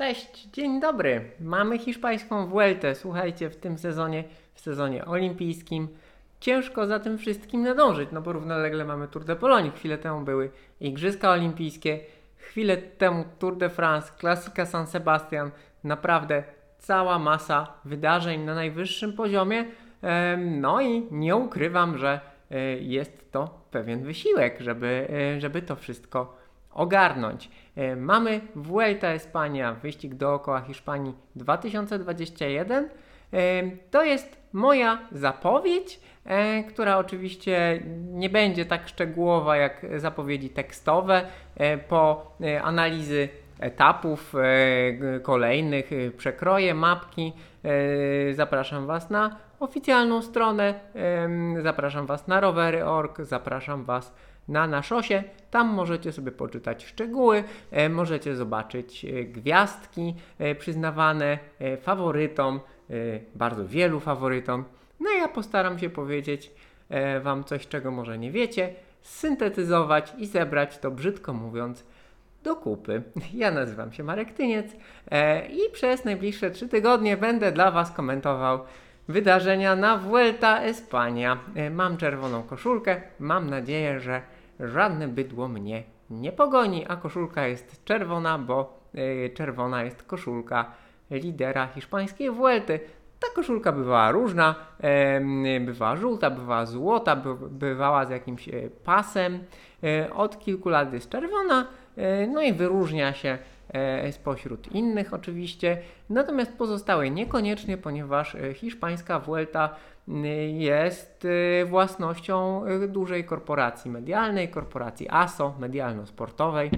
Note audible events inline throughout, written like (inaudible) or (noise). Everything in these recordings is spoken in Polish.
Cześć, dzień dobry. Mamy hiszpańską Vueltę. Słuchajcie, w tym sezonie, w sezonie olimpijskim, ciężko za tym wszystkim nadążyć, no bo równolegle mamy Tour de Pologne. Chwilę temu były Igrzyska Olimpijskie, chwilę temu Tour de France, klasyka San Sebastian. Naprawdę cała masa wydarzeń na najwyższym poziomie. No i nie ukrywam, że e, jest to pewien wysiłek, żeby, e, żeby to wszystko ogarnąć. E, mamy Vuelta Espania, wyścig dookoła Hiszpanii 2021. E, to jest moja zapowiedź, e, która oczywiście nie będzie tak szczegółowa jak zapowiedzi tekstowe. Po analizy etapów kolejnych, przekroje, mapki, zapraszam Was na oficjalną stronę, zapraszam Was na rowery.org, zapraszam Was na naszosie. Tam możecie sobie poczytać szczegóły, e, możecie zobaczyć e, gwiazdki e, przyznawane faworytom, bardzo wielu faworytom. No ja postaram się powiedzieć Wam coś, czego może nie wiecie, syntetyzować i zebrać to, brzydko mówiąc, do kupy. Ja nazywam się Marek Tyniec i przez najbliższe trzy tygodnie będę dla Was komentował wydarzenia na Vuelta Espania. Mam czerwoną koszulkę, mam nadzieję, że żadne bydło mnie nie pogoni, a koszulka jest czerwona, bo yy, czerwona jest koszulka lidera hiszpańskiej Vuelty. Ta koszulka bywała różna, yy, bywała żółta, bywała złota, by, bywała z jakimś yy, pasem. Od kilku lat jest czerwona, no i wyróżnia się spośród innych oczywiście, natomiast pozostałe niekoniecznie, ponieważ hiszpańska Vuelta jest y, własnością dużej korporacji medialnej, korporacji ASO, medialno-sportowej,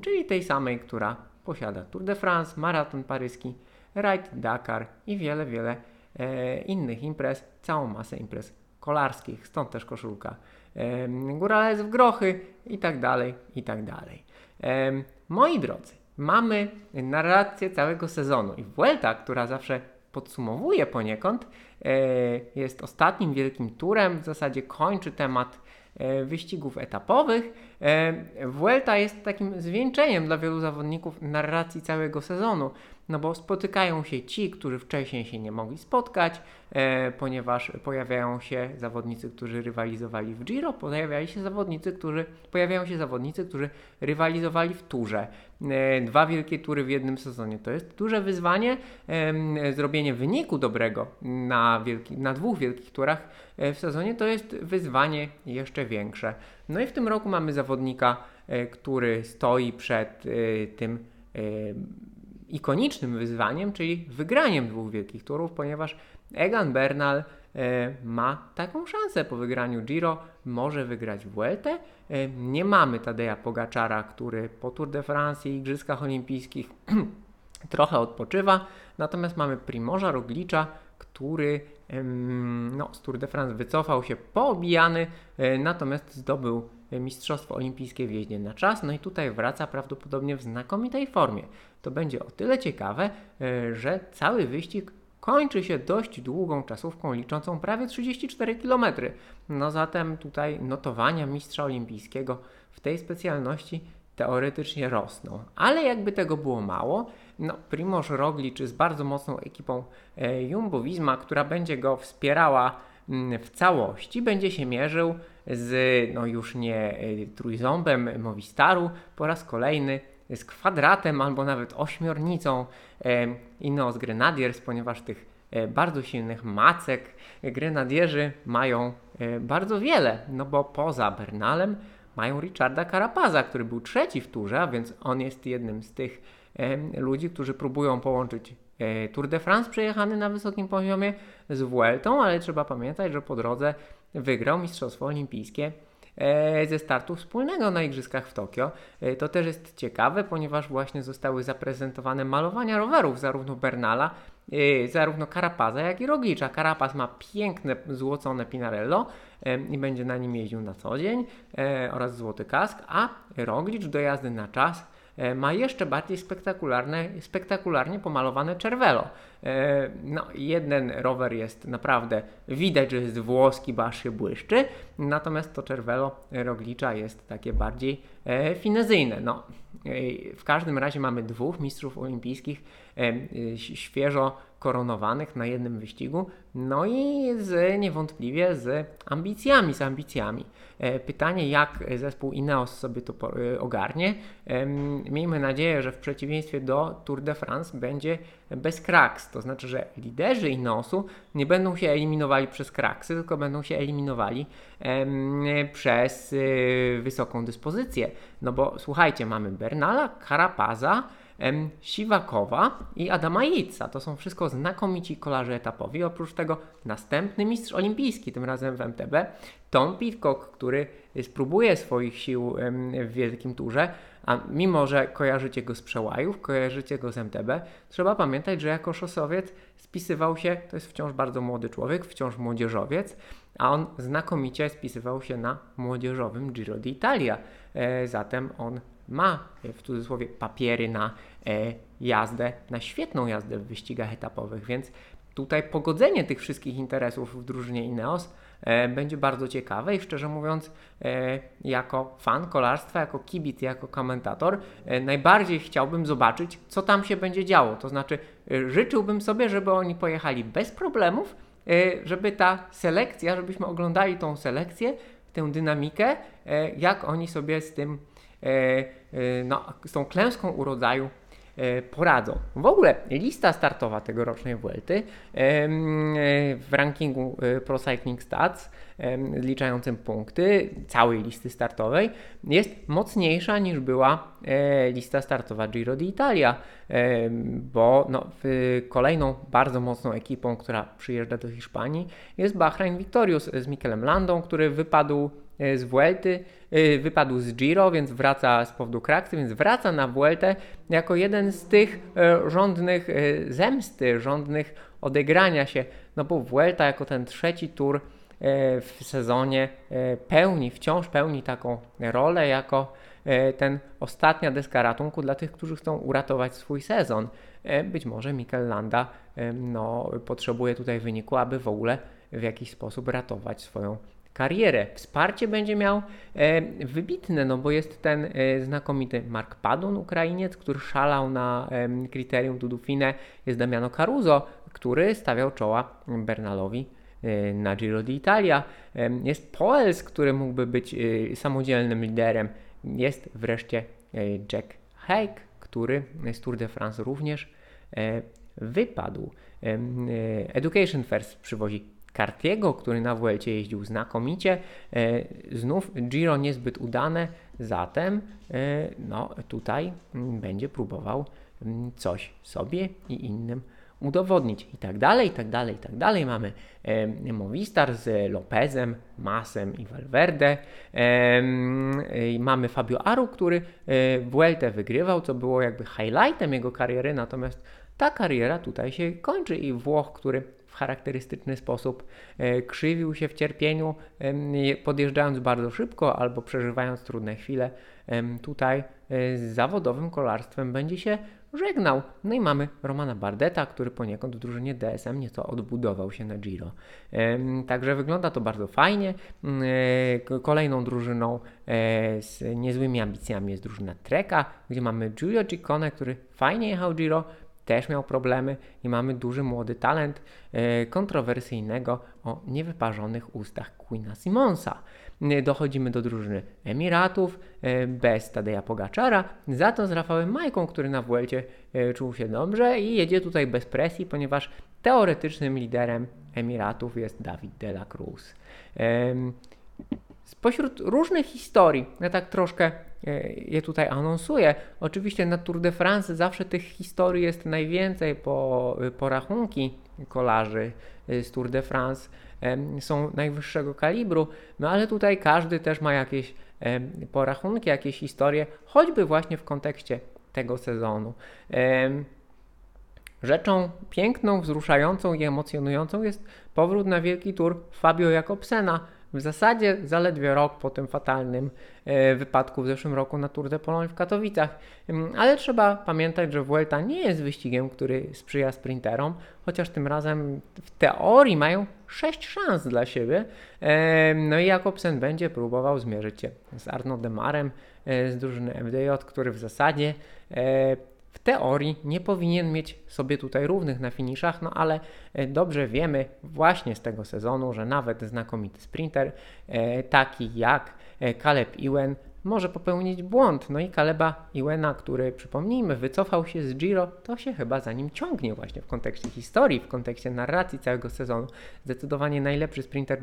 czyli tej samej, która posiada Tour de France, Maraton Paryski, Ride Dakar i wiele, wiele e, innych imprez, całą masę imprez kolarskich, stąd też koszulka. Górale w grochy i tak dalej, i tak dalej. Moi drodzy, mamy narrację całego sezonu i Vuelta, która zawsze podsumowuje poniekąd, e, jest ostatnim wielkim turem, w zasadzie kończy temat wyścigów etapowych. E, Vuelta jest takim zwieńczeniem dla wielu zawodników narracji całego sezonu no bo spotykają się ci, którzy wcześniej się nie mogli spotkać, e, ponieważ pojawiają się zawodnicy, którzy rywalizowali w Giro, pojawiają się zawodnicy, którzy, pojawiają się zawodnicy, którzy rywalizowali w turze. E, dwa wielkie tury w jednym sezonie to jest duże wyzwanie. E, zrobienie wyniku dobrego na, wielki, na dwóch wielkich turach e, w sezonie to jest wyzwanie jeszcze większe. No i w tym roku mamy zawodnika, e, który stoi przed e, tym ikonicznym wyzwaniem, czyli wygraniem dwóch wielkich turów, ponieważ Egan Bernal e, ma taką szansę po wygraniu Giro, może wygrać Vueltę. E, nie mamy Tadeja Pogaczara, który po Tour de France i Igrzyskach Olimpijskich (clears throat) trochę odpoczywa, natomiast mamy Primorza Roglicza, który no, z Tour de France wycofał się poobijany, e, natomiast zdobył Mistrzostwo Olimpijskie w jeździe na czas. No i tutaj wraca prawdopodobnie w znakomitej formie. To będzie o tyle ciekawe, e, że cały wyścig kończy się dość długą czasówką liczącą prawie 34 km. No zatem tutaj notowania mistrza olimpijskiego w tej specjalności teoretycznie rosną. Ale jakby tego było mało, no Primoz Roglic z bardzo mocną ekipą e, Jumbo-Visma, która będzie go wspierała mm, w całości, będzie się mierzył z no już nie e, trójząbem Movistaru po raz kolejny z kwadratem albo nawet ośmiornicą e, Ineos Grenadiers, ponieważ tych bardzo silnych macek grenadierzy mają bardzo wiele, no bo poza Bernalem mają Richarda Carapaza, który był trzeci w turze, a więc on jest jednym z tych e, ludzi, którzy próbują połączyć e, Tour de France przejechany na wysokim poziomie z Vueltą, ale trzeba pamiętać, że po drodze wygrał Mistrzostwo Olimpijskie E, ze startu wspólnego na Igrzyskach w Tokio. E, to też jest ciekawe, ponieważ właśnie zostały zaprezentowane malowania rowerów zarówno Bernala, zarówno Carapaza, jak i Roglicza. Carapaz ma piękne złocone Pinarello i będzie na nim jeździł na co dzień oraz złoty kask, a Roglicz do jazdy na czas E, ma jeszcze bardziej spektakularne, spektakularnie pomalowane czerwelo. E, no, jeden rower jest naprawdę, widać, że jest włoski, bo aż się błyszczy, natomiast to czerwelo Roglicza jest takie bardziej e, finezyjne. No, w każdym razie mamy dwóch mistrzów olimpijskich świeżo koronowanych na jednym wyścigu, no i z niewątpliwie z ambicjami, z ambicjami. E, pytanie, jak zespół Ineos sobie to e, ogarnie. Miejmy nadzieję, że w przeciwieństwie do Tour de France będzie bez kraks, to znaczy, że liderzy Ineosu nie będą się eliminowali przez kraksy, tylko będą się eliminowali przez e, wysoką dyspozycję. No bo słuchajcie, mamy Bernala, Karapaza, Siwakowa i Adama Jitsa. To są wszystko znakomici kolarze etapowi. Oprócz tego następny mistrz olimpijski, tym razem w MTB, Tom Pitcock, który spróbuje swoich sił w wielkim turze, a mimo, że kojarzycie go z przełajów, kojarzycie go z MTB, trzeba pamiętać, że jako szosowiec spisywał się, to jest wciąż bardzo młody człowiek, wciąż młodzieżowiec, a on znakomicie spisywał się na młodzieżowym Giro d'Italia. E, zatem on ma w cudzysłowie papiery na e, jazdę, na świetną jazdę w wyścigach etapowych, więc tutaj pogodzenie tych wszystkich interesów w drużynie Ineos e, będzie bardzo ciekawe i szczerze mówiąc, e, jako fan kolarstwa, jako kibic, jako komentator, najbardziej chciałbym zobaczyć, co tam się będzie działo. To znaczy, życzyłbym sobie, żeby oni pojechali bez problemów, żeby ta selekcja, żebyśmy oglądali tą selekcję, tę dynamikę, jak oni sobie z tym no, z tą klęską urodzaju e, poradzą. W ogóle lista startowa tegorocznej Vuelty w rankingu Pro Cycling Stats liczającym punkty całej listy startowej jest mocniejsza niż była lista startowa Giro d'Italia, bo no, kolejną bardzo mocną ekipą, która przyjeżdża do Hiszpanii jest Bahrain Victorious z Mikelem Landą, który wypadł z Vuelty, y, wypadł z Giro, więc wraca z powodu kraksy, więc wraca na Vueltę jako jeden z tych e, rządnych e, zemsty, rządnych odegrania się, no bo Vuelta jako ten trzeci tur e, w sezonie pełni, wciąż pełni taką rolę jako ten ostatnia deska ratunku dla tych, którzy chcą uratować swój sezon. Być może Mikel Landa no, potrzebuje tutaj wyniku, aby w ogóle w jakiś sposób ratować swoją karierę. Wsparcie będzie miał e, wybitne, no bo jest ten e, znakomity Mark Padun, Ukrainiec, który szalał na e, kryterium Dudufine. Jest Damiano Caruso, który stawiał czoła Bernalowi e, na Giro d'Italia. E, jest Poels, który mógłby być e, samodzielnym liderem. Jest wreszcie Jack Haig, który z Tour de France również wypadł. Education First przywozi Cartiego, który na Vuelcie jeździł znakomicie. E, znów Giro niezbyt udane, zatem e, no, tutaj będzie próbował mm, coś sobie i innym udowodnić i tak dalej, i tak dalej, i tak dalej. Mamy e, Movistar z Lopezem, Masem i Valverde. E, mamy Fabio Aru, który e, wygrywał, co było jakby highlightem jego kariery, natomiast ta kariera tutaj się kończy i Włoch, który charakterystyczny sposób e, krzywił się w cierpieniu, podjeżdżając bardzo szybko albo przeżywając trudne chwile. Tutaj e, z zawodowym kolarstwem będzie się żegnał. No i mamy Romana Bardeta, który poniekąd w drużynie DSM nieco odbudował się na Giro. Także wygląda to bardzo fajnie. Mm, e, kolejną drużyną z niezłymi ambicjami jest drużyna Treka, gdzie mamy Giulio Ciccone, który fajnie jechał Giro, też miał problemy i mamy duży młody talent e, kontrowersyjnego o niewyparzonych ustach Queena Simonsa. E, dochodzimy do drużyny Emiratów e, bez Tadeja Pogaczara, za to z Rafałem Majką, który na Vuelcie czuł się dobrze i jedzie tutaj bez presji, ponieważ teoretycznym liderem Emiratów jest Dawid de la Cruz. Spośród różnych historii, ja tak troszkę e, je tutaj anonsuję. Oczywiście na Tour de France zawsze tych historii jest najwięcej, po, po rachunki kolarzy e, z Tour de France są najwyższego kalibru, no ale tutaj każdy też ma jakieś porachunki, jakieś historie, choćby właśnie w kontekście tego sezonu. Rzeczą piękną, wzruszającą i emocjonującą jest powrót na wielki tour Fabio Jakobsena, w zasadzie zaledwie rok po tym fatalnym e, wypadku w zeszłym roku na Tour de Pologne w Katowicach. Ale trzeba pamiętać, że Vuelta nie jest wyścigiem, który sprzyja sprinterom, chociaż tym razem w teorii mają 6 szans dla siebie. No i Jakobsen będzie próbował zmierzyć się z Arno Demarem, z drużyny FDJ, który w zasadzie w teorii nie powinien mieć sobie tutaj równych na finiszach, no ale dobrze wiemy właśnie z tego sezonu, że nawet znakomity sprinter, taki jak Caleb Ewan, może popełnić błąd. No i Kaleba Iwena, który przypomnijmy, wycofał się z Giro, to się chyba za nim ciągnie właśnie w kontekście historii, w kontekście narracji całego sezonu. Zdecydowanie najlepszy sprinter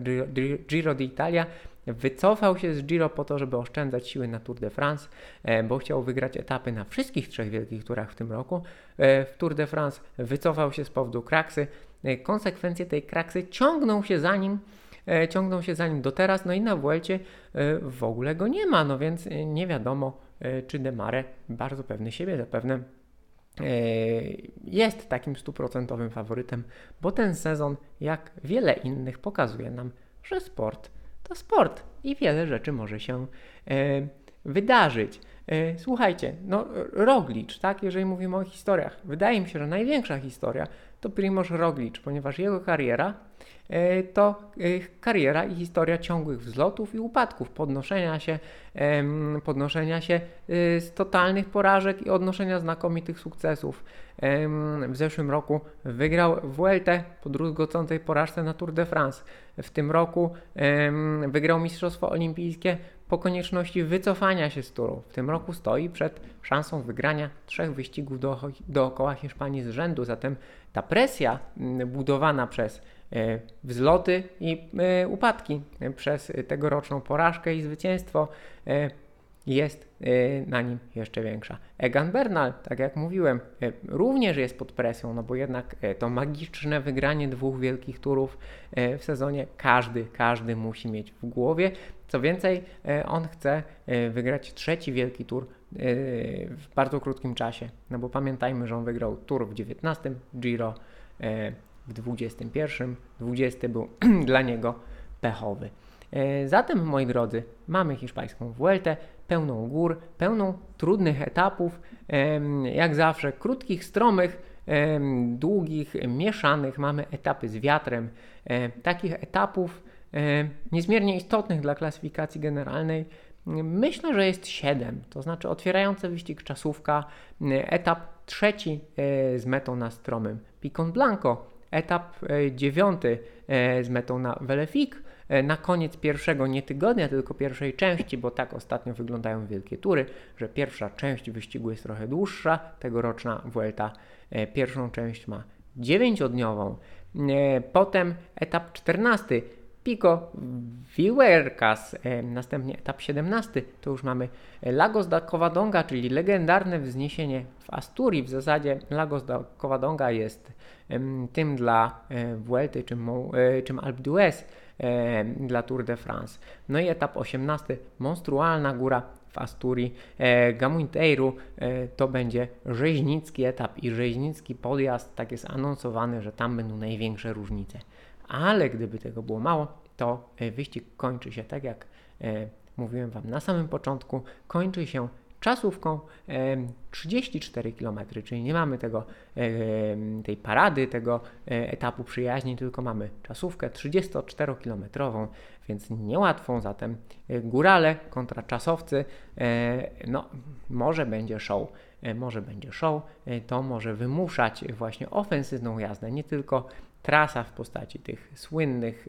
Giro d'Italia wycofał się z Giro po to, żeby oszczędzać siły na Tour de France, e, bo chciał wygrać etapy na wszystkich trzech wielkich turach w tym roku. E, w Tour de France wycofał się z powodu kraksy. E, konsekwencje tej kraksy ciągną się za nim ciągną się za nim do teraz, no i na Vuelcie e, w ogóle go nie ma, no więc e, nie wiadomo, czy Demare bardzo pewny siebie zapewne jest takim stuprocentowym faworytem, bo ten sezon, jak wiele innych, pokazuje nam, że sport to sport i wiele rzeczy może się wydarzyć. Słuchajcie, no Roglicz, tak, jeżeli mówimy o historiach, wydaje mi się, że największa historia to Primoz Roglicz, ponieważ jego kariera E, to e, kariera i historia ciągłych wzlotów i upadków, podnoszenia się, podnoszenia się e, z totalnych porażek i odnoszenia znakomitych sukcesów. W zeszłym roku wygrał Vueltę po druzgocącej porażce na Tour de France. W tym roku wygrał Mistrzostwo Olimpijskie po konieczności wycofania się z turu. W tym roku stoi przed szansą wygrania trzech wyścigów do, dookoła Hiszpanii z rzędu, zatem ta presja budowana przez E, wzloty i e, upadki przez tegoroczną porażkę i zwycięstwo e, jest na nim jeszcze większa. Egan Bernal, tak jak mówiłem, również jest pod presją, no bo jednak to magiczne wygranie dwóch wielkich turów w sezonie każdy, każdy musi mieć w głowie. Co więcej, on chce wygrać trzeci wielki tur w bardzo krótkim czasie, no bo pamiętajmy, że on wygrał tur w 19, Giro w 21, 20 był (clears throat) dla niego pechowy. E, zatem, moi drodzy, mamy hiszpańską Vueltę, pełną gór, pełną trudnych etapów, jak zawsze krótkich, stromych, długich, mieszanych. Mamy etapy z wiatrem. E, takich etapów niezmiernie istotnych dla klasyfikacji generalnej myślę, że jest 7. To znaczy otwierający wyścig czasówka, etap trzeci e, z metą na stromym Picon Blanco, etap e, dziewiąty e, z metą na Velefik. E, na koniec pierwszego nie tygodnia, tylko pierwszej części, bo tak ostatnio wyglądają wielkie tury, że pierwsza część wyścigu jest trochę dłuższa. Tegoroczna Vuelta pierwszą część ma 9-dniową. Potem etap 14 Pico Vihuercas, następnie etap 17, to już mamy Lagos da Covadonga, czyli legendarne wzniesienie w Asturii. W zasadzie Lagos da Covadonga jest tym dla e, Vuelty, czym, e, czym Alpe d'Huez dla Tour de France. No i etap 18, monstrualna góra w Asturii, e, Gamunteiru, to będzie rzeźnicki etap i rzeźnicki podjazd, tak jest anonsowany, że tam będą największe różnice. Ale gdyby tego było mało, to wyścig kończy się tak jak mówiłem Wam na samym początku, kończy się czasówką 34 km, czyli nie mamy tego, tej parady, tego e, etapu przyjaźni, tylko mamy czasówkę 34 km, więc niełatwą, zatem e, górale kontra czasowcy, e, no może będzie show, może będzie show, to może wymuszać właśnie ofensywną jazdę, nie tylko trasa w postaci tych słynnych,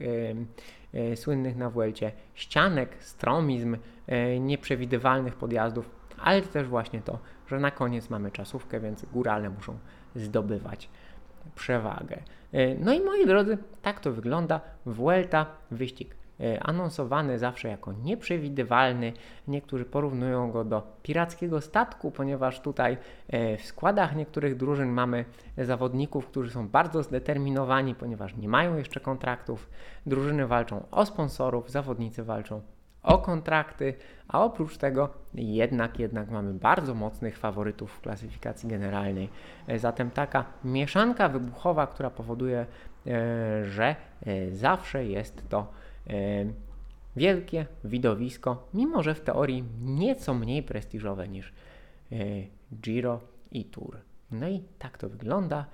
słynnych na Vuelcie ścianek, stromizm, nieprzewidywalnych podjazdów, ale też właśnie to, że na koniec mamy czasówkę, więc górale muszą zdobywać przewagę. E, no i moi drodzy, tak to wygląda. Vuelta, wyścig e, anonsowany zawsze jako nieprzewidywalny. Niektórzy porównują go do pirackiego statku, ponieważ tutaj e, w składach niektórych drużyn mamy zawodników, którzy są bardzo zdeterminowani, ponieważ nie mają jeszcze kontraktów. Drużyny walczą o sponsorów, zawodnicy walczą o kontrakty, a oprócz tego jednak, jednak mamy bardzo mocnych faworytów w klasyfikacji generalnej. E, zatem taka mieszanka wybuchowa, która powoduje, e, że e, zawsze jest to wielkie widowisko, mimo że w teorii nieco mniej prestiżowe niż Giro i Tour. No i tak to wygląda.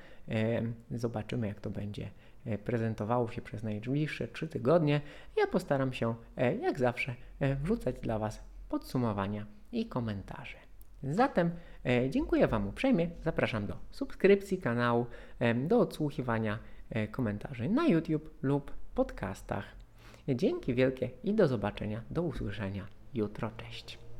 Zobaczymy, jak to będzie prezentowało się przez najbliższe 3 tygodnie. Ja postaram się, e, jak zawsze, e, wrzucać dla Was podsumowania i komentarze. Zatem e, dziękuję Wam uprzejmie. Zapraszam do subskrypcji kanału, e, do odsłuchiwania e, komentarzy na YouTube lub podcastach. Dzięki wielkie i do zobaczenia, do usłyszenia jutro. Cześć.